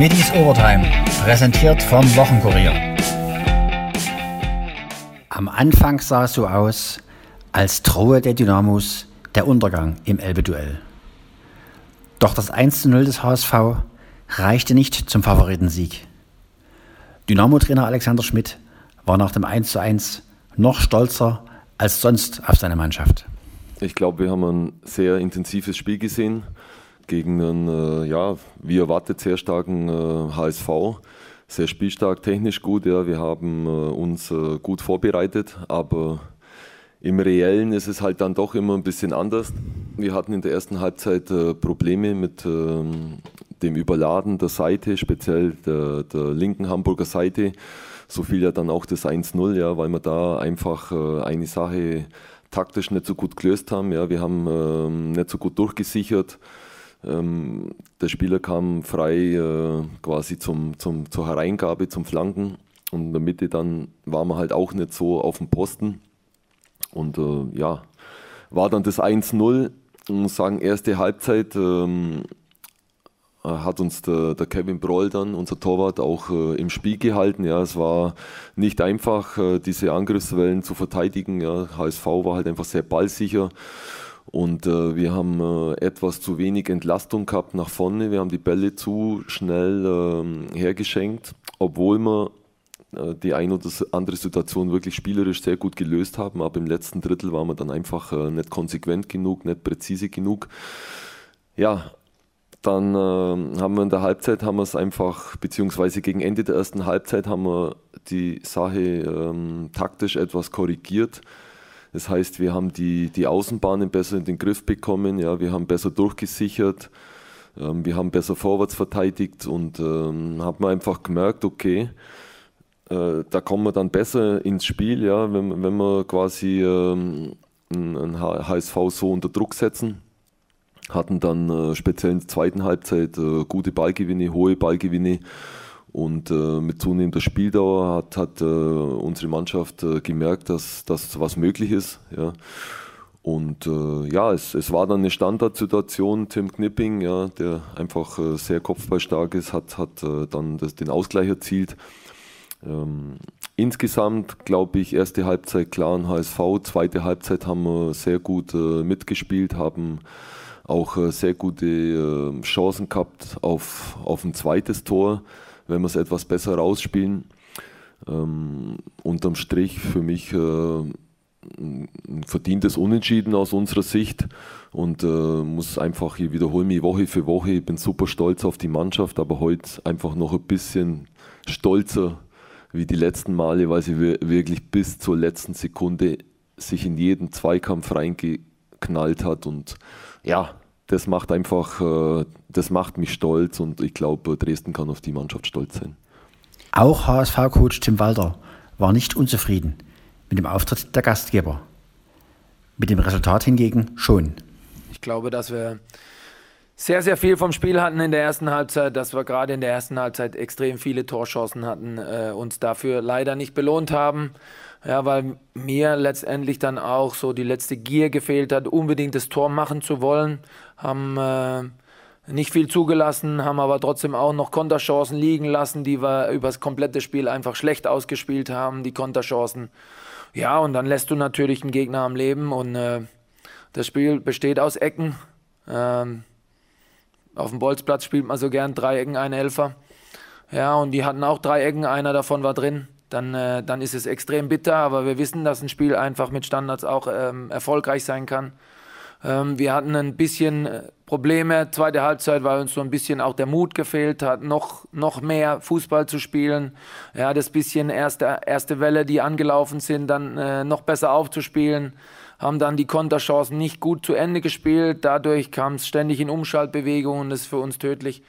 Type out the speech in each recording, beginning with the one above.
Schmittis Overtime, präsentiert vom Wochenkurier. Am Anfang sah es so aus, als drohe der Dynamos der Untergang im Elbe-Duell. Doch das 1:0 des HSV reichte nicht zum Favoritensieg. Dynamo-Trainer Alexander Schmidt war nach dem 1:1 noch stolzer als sonst auf seine Mannschaft. Ich glaube, wir haben ein sehr intensives Spiel gesehen gegen einen, äh, ja, wie erwartet, sehr starken äh, HSV. Sehr spielstark, technisch gut. Ja. Wir haben äh, uns äh, gut vorbereitet, aber im Reellen ist es halt dann doch immer ein bisschen anders. Wir hatten in der ersten Halbzeit äh, Probleme mit ähm, dem Überladen der Seite, speziell der, der, linken Hamburger Seite. So fiel ja dann auch das 1-0, ja, weil wir da einfach äh, eine Sache taktisch nicht so gut gelöst haben. Ja. Wir haben ähm, nicht so gut durchgesichert. Ähm, der Spieler kam frei äh, quasi zum, zum, zur Hereingabe, zum Flanken. Und in der Mitte dann waren wir halt auch nicht so auf dem Posten. Und äh, ja, war dann das 1-0. Ich muss sagen, erste Halbzeit ähm, hat uns der, der, Kevin Broll dann, unser Torwart, auch äh, im Spiel gehalten. Ja, es war nicht einfach, äh, diese Angriffswellen zu verteidigen. Ja. HSV war halt einfach sehr ballsicher. Und äh, wir haben äh, etwas zu wenig Entlastung gehabt nach vorne. Wir haben die Bälle zu schnell äh, hergeschenkt, obwohl wir äh, die eine oder andere Situation wirklich spielerisch sehr gut gelöst haben. Aber im letzten Drittel waren wir dann einfach äh, nicht konsequent genug, nicht präzise genug. Ja, dann äh, haben wir in der Halbzeit haben wir es einfach, beziehungsweise gegen Ende der ersten Halbzeit haben wir die Sache ähm, taktisch etwas korrigiert das heißt, wir haben die, die Außenbahnen besser in den Griff bekommen, ja, wir haben besser durchgesichert, ähm, wir haben besser vorwärts verteidigt und ähm, haben einfach gemerkt, okay, äh, da kommen wir dann besser ins Spiel, ja, wenn, wenn wir quasi ähm, einen HSV so unter Druck setzen. Hatten dann äh, speziell in der zweiten Halbzeit äh, gute Ballgewinne, hohe Ballgewinne und äh, mit zunehmender Spieldauer hat, hat äh, unsere Mannschaft äh, gemerkt, dass, dass was möglich ist. Ja. Und äh, ja, es, es war dann eine Standardsituation. Tim Knipping, ja, der einfach äh, sehr kopfballstark ist, hat, hat äh, dann das, den Ausgleich erzielt. Ähm, insgesamt glaube ich, erste Halbzeit klar ein HSV, zweite Halbzeit haben wir sehr gut mitgespielt, haben auch sehr gute Chancen gehabt auf, auf ein zweites Tor wenn wir es etwas besser rausspielen. Ähm, unterm Strich für mich äh, ein verdientes Unentschieden aus unserer Sicht und äh, muss einfach, ich wiederhole mich Woche für Woche, ich bin super stolz auf die Mannschaft, aber heute einfach noch ein bisschen stolzer wie die letzten Male, weil sie wirklich bis zur letzten Sekunde sich in jeden Zweikampf reingeknallt hat und ja, das macht einfach, äh, das macht mich stolz und ich glaube, Dresden kann auf die Mannschaft stolz sein. Auch HSV-Coach Tim Walter war nicht unzufrieden mit dem Auftritt der Gastgeber. Mit dem Resultat hingegen schon. Ich glaube, dass wir sehr, sehr viel vom Spiel hatten in der ersten Halbzeit, dass wir gerade in der ersten Halbzeit extrem viele Torchancen hatten, äh, uns dafür leider nicht belohnt haben. Ja, weil mir letztendlich dann auch so die letzte Gier gefehlt hat, unbedingt das Tor machen zu wollen. Haben äh, nicht viel zugelassen, haben aber trotzdem auch noch Konterchancen liegen lassen, die wir über das komplette Spiel einfach schlecht ausgespielt haben, die Konterchancen. Ja, und dann lässt du natürlich einen Gegner am Leben und äh, das Spiel besteht aus Ecken. Ähm, auf dem Bolzplatz spielt man so gern drei Ecken, ein Elfer. Ja, und die hatten auch drei Ecken, einer davon war drin dann, äh, dann ist es extrem bitter. Aber wir wissen, dass ein Spiel einfach mit Standards auch ähm, erfolgreich sein kann. Ähm, wir hatten ein bisschen äh, Probleme, zweite Halbzeit, weil uns so ein bisschen auch der Mut gefehlt hat, noch, noch mehr Fußball zu spielen. Ja, das bisschen erste, erste Welle, die angelaufen sind, dann äh, noch besser aufzuspielen. Haben dann die Konterchancen nicht gut zu Ende gespielt. Dadurch kam es ständig in Umschaltbewegungen. Das ist für uns tödlich.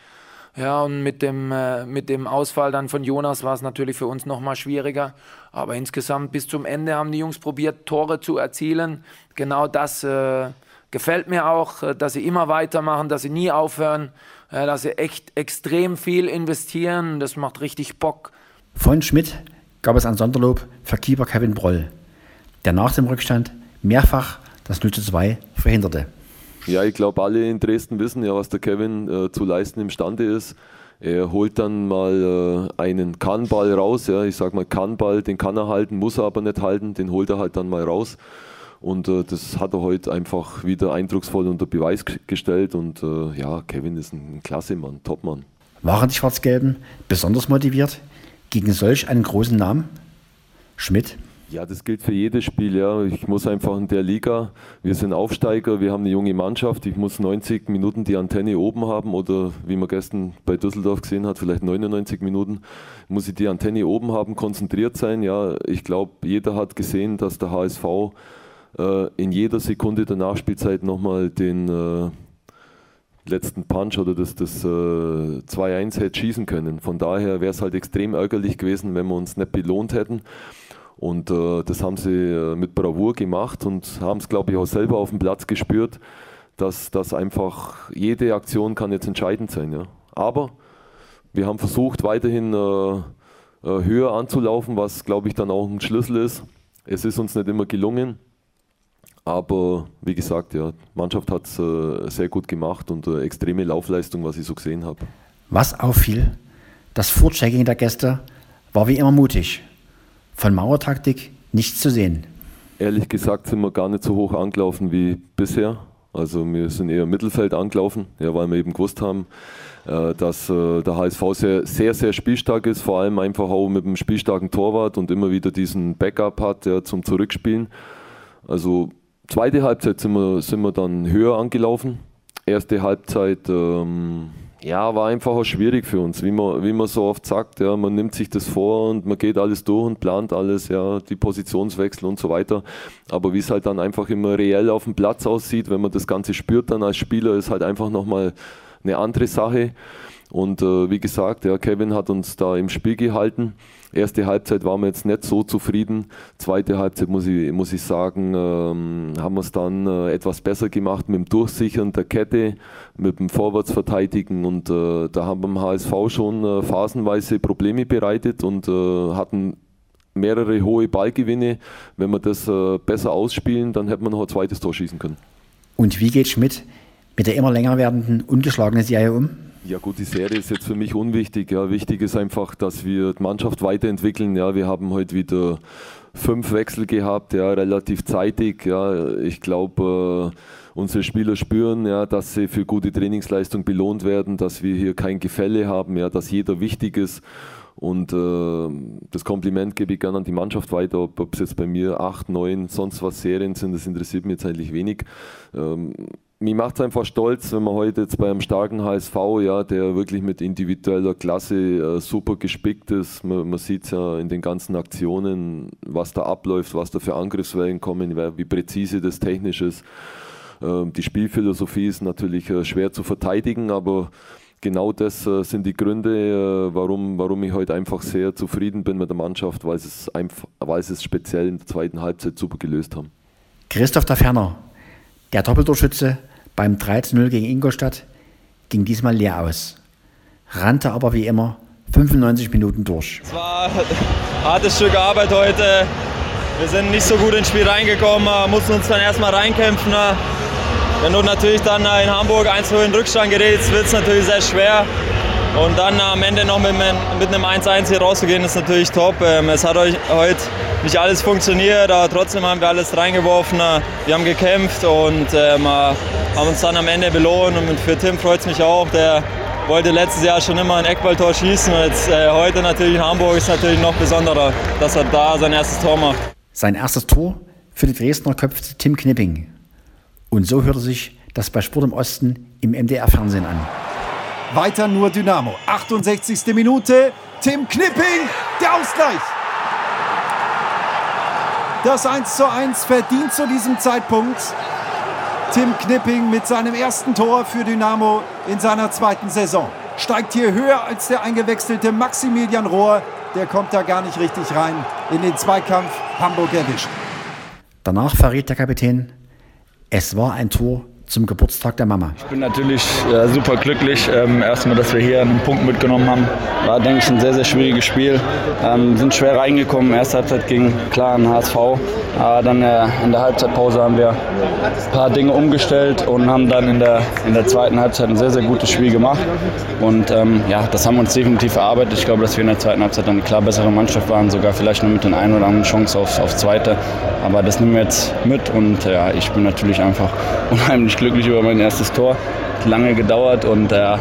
Ja, und mit dem, äh, mit dem Ausfall dann von Jonas war es natürlich für uns nochmal schwieriger. Aber insgesamt bis zum Ende haben die Jungs probiert, Tore zu erzielen. Genau das äh, gefällt mir auch, äh, dass sie immer weitermachen, dass sie nie aufhören, äh, dass sie echt extrem viel investieren. Das macht richtig Bock. Von Schmidt gab es ein Sonderlob für Keeper Kevin Broll, der nach dem Rückstand mehrfach das 0 zu 2 verhinderte. Ja, ich glaube, alle in Dresden wissen ja, was der Kevin äh, zu leisten imstande ist. Er holt dann mal äh, einen Kannball raus, ja, ich sag mal Kannball, den kann er halten, muss er aber nicht halten, den holt er halt dann mal raus. Und äh, das hat er heute einfach wieder eindrucksvoll unter Beweis gestellt. Und äh, ja, Kevin ist ein klasse Mann, Topmann. Waren die Schwarz-Gelben besonders motiviert gegen solch einen großen Namen? Schmidt? Ja, das gilt für jedes Spiel. Ja. Ich muss einfach in der Liga, wir sind Aufsteiger, wir haben eine junge Mannschaft. Ich muss 90 Minuten die Antenne oben haben oder wie man gestern bei Düsseldorf gesehen hat, vielleicht 99 Minuten, muss ich die Antenne oben haben, konzentriert sein. Ja, ich glaube, jeder hat gesehen, dass der HSV äh, in jeder Sekunde der Nachspielzeit nochmal den äh, letzten Punch oder das, das äh, 2-1 hätte schießen können. Von daher wäre es halt extrem ärgerlich gewesen, wenn wir uns nicht belohnt hätten. Und äh, das haben sie äh, mit Bravour gemacht und haben es, glaube ich, auch selber auf dem Platz gespürt, dass das einfach jede Aktion kann jetzt entscheidend sein. Ja. Aber wir haben versucht, weiterhin äh, äh, höher anzulaufen, was, glaube ich, dann auch ein Schlüssel ist. Es ist uns nicht immer gelungen. Aber wie gesagt, ja, die Mannschaft hat es äh, sehr gut gemacht und äh, extreme Laufleistung, was ich so gesehen habe. Was auffiel, das Vorchecking der Gäste war wie immer mutig von Mauertaktik nichts zu sehen. Ehrlich gesagt sind wir gar nicht so hoch angelaufen wie bisher. Also wir sind eher im Mittelfeld angelaufen, ja, weil wir eben gewusst haben, äh, dass äh, der HSV sehr, sehr, sehr spielstark ist, vor allem einfach auch mit einem spielstarken Torwart und immer wieder diesen Backup hat ja, zum Zurückspielen. Also zweite Halbzeit sind wir, sind wir dann höher angelaufen. Erste Halbzeit ähm, ja, war einfach auch schwierig für uns, wie man, wie man so oft sagt. Ja, man nimmt sich das vor und man geht alles durch und plant alles, ja, die Positionswechsel und so weiter. Aber wie es halt dann einfach immer reell auf dem Platz aussieht, wenn man das Ganze spürt dann als Spieler, ist halt einfach nochmal eine andere Sache. Und äh, wie gesagt, ja, Kevin hat uns da im Spiel gehalten. Erste Halbzeit waren wir jetzt nicht so zufrieden. Zweite Halbzeit muss ich, muss ich sagen, ähm, haben wir es dann äh, etwas besser gemacht mit dem Durchsichern der Kette, mit dem Vorwärtsverteidigen und äh, da haben wir im HSV schon äh, phasenweise Probleme bereitet und äh, hatten mehrere hohe Ballgewinne. Wenn wir das äh, besser ausspielen, dann hätte man noch ein zweites Tor schießen können. Und wie geht Schmidt mit der immer länger werdenden ungeschlagenen Serie um? Ja gut, die Serie ist jetzt für mich unwichtig. Ja, wichtig ist einfach, dass wir die Mannschaft weiterentwickeln. Ja, wir haben heute wieder fünf Wechsel gehabt, ja, relativ zeitig. Ja, ich glaube, äh, unsere Spieler spüren, ja, dass sie für gute Trainingsleistung belohnt werden, dass wir hier kein Gefälle haben, ja, dass jeder wichtig ist. Und äh, das Kompliment gebe ich gerne an die Mannschaft weiter, ob es jetzt bei mir acht, neun, sonst was Serien sind, das interessiert mich jetzt eigentlich wenig. Ähm, mich macht es einfach stolz, wenn man heute jetzt bei einem starken HSV, ja, der wirklich mit individueller Klasse äh, super gespickt ist. Man, man sieht es ja in den ganzen Aktionen, was da abläuft, was da für Angriffswellen kommen, wie präzise das technisch ist. Ähm, die Spielphilosophie ist natürlich äh, schwer zu verteidigen, aber genau das äh, sind die Gründe, äh, warum, warum ich heute einfach sehr zufrieden bin mit der Mannschaft, weil sie es, einfach, weil sie es speziell in der zweiten Halbzeit super gelöst haben. Christoph da Ferner, der Doppeltorschütze beim 3-0 gegen Ingolstadt ging diesmal leer aus, rannte aber wie immer 95 Minuten durch. Es war ein hartes Stück Arbeit heute. Wir sind nicht so gut ins Spiel reingekommen, mussten uns dann erstmal reinkämpfen. Wenn du natürlich dann in Hamburg 1 in Rückstand gerätst, wird es natürlich sehr schwer. Und dann am Ende noch mit, mit einem 1-1 hier rauszugehen, ist natürlich top. Ähm, es hat heute nicht alles funktioniert, aber trotzdem haben wir alles reingeworfen. Wir haben gekämpft und ähm, haben uns dann am Ende belohnt. Und für Tim freut es mich auch. Der wollte letztes Jahr schon immer ein Eckballtor schießen. Jetzt äh, heute natürlich in Hamburg ist natürlich noch besonderer, dass er da sein erstes Tor macht. Sein erstes Tor für die Dresdner köpfte Tim Knipping. Und so hörte sich das bei Sport im Osten im MDR-Fernsehen an. Weiter nur Dynamo. 68. Minute. Tim Knipping, der Ausgleich. Das 1 zu 1 verdient zu diesem Zeitpunkt. Tim Knipping mit seinem ersten Tor für Dynamo in seiner zweiten Saison. Steigt hier höher als der eingewechselte Maximilian Rohr. Der kommt da gar nicht richtig rein in den Zweikampf Hamburg erwischt. Danach verriet der Kapitän, es war ein Tor zum Geburtstag der Mama. Ich bin natürlich äh, super glücklich. Ähm, erstmal, dass wir hier einen Punkt mitgenommen haben. War, denke ich, ein sehr, sehr schwieriges Spiel. Ähm, sind schwer reingekommen. Erste Halbzeit ging klar an HSV. Aber dann äh, in der Halbzeitpause haben wir ein paar Dinge umgestellt und haben dann in der, in der zweiten Halbzeit ein sehr, sehr gutes Spiel gemacht. Und ähm, ja, das haben wir uns definitiv erarbeitet. Ich glaube, dass wir in der zweiten Halbzeit eine klar bessere Mannschaft waren, sogar vielleicht nur mit den ein oder anderen Chance aufs, aufs Zweite. Aber das nehmen wir jetzt mit und ja, ich bin natürlich einfach unheimlich glücklich über mein erstes Tor. Hat lange gedauert und äh,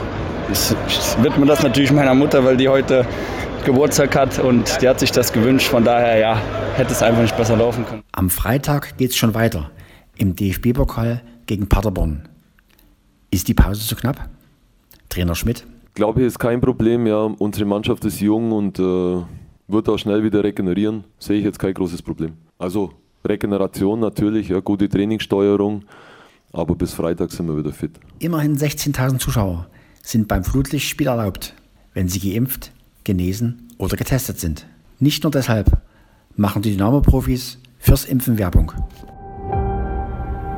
ich, ich widme das natürlich meiner Mutter, weil die heute Geburtstag hat und die hat sich das gewünscht. Von daher, ja, hätte es einfach nicht besser laufen können. Am Freitag geht es schon weiter im DFB-Pokal gegen Paderborn. Ist die Pause zu knapp? Trainer Schmidt? Ich glaube, hier ist kein Problem. Ja, unsere Mannschaft ist jung und äh, wird auch schnell wieder regenerieren. Sehe ich jetzt kein großes Problem. Also Regeneration natürlich, ja, gute Trainingssteuerung, aber bis Freitag sind wir wieder fit. Immerhin 16.000 Zuschauer sind beim Flutlichtspiel erlaubt, wenn sie geimpft, genesen oder getestet sind. Nicht nur deshalb machen die Dynamo-Profis fürs Impfen Werbung.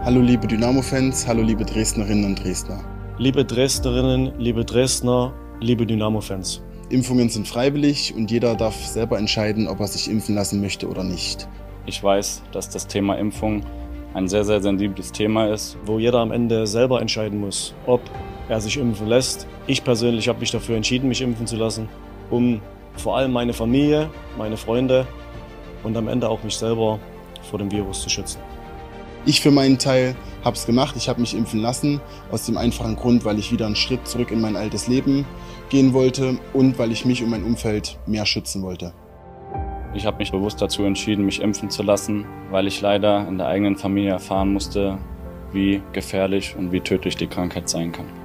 Hallo liebe Dynamo-Fans, hallo liebe Dresdnerinnen und Dresdner. Liebe Dresdnerinnen, liebe Dresdner, liebe Dynamo-Fans. Impfungen sind freiwillig und jeder darf selber entscheiden, ob er sich impfen lassen möchte oder nicht. Ich weiß, dass das Thema Impfung ein sehr, sehr sensibles Thema ist. Wo jeder am Ende selber entscheiden muss, ob er sich impfen lässt. Ich persönlich habe mich dafür entschieden, mich impfen zu lassen, um vor allem meine Familie, meine Freunde und am Ende auch mich selber vor dem Virus zu schützen. Ich für meinen Teil habe es gemacht. Ich habe mich impfen lassen, aus dem einfachen Grund, weil ich wieder einen Schritt zurück in mein altes Leben gehen wollte und weil ich mich und mein Umfeld mehr schützen wollte. Ich habe mich bewusst dazu entschieden, mich impfen zu lassen, weil ich leider in der eigenen Familie erfahren musste, wie gefährlich und wie tödlich die Krankheit sein kann.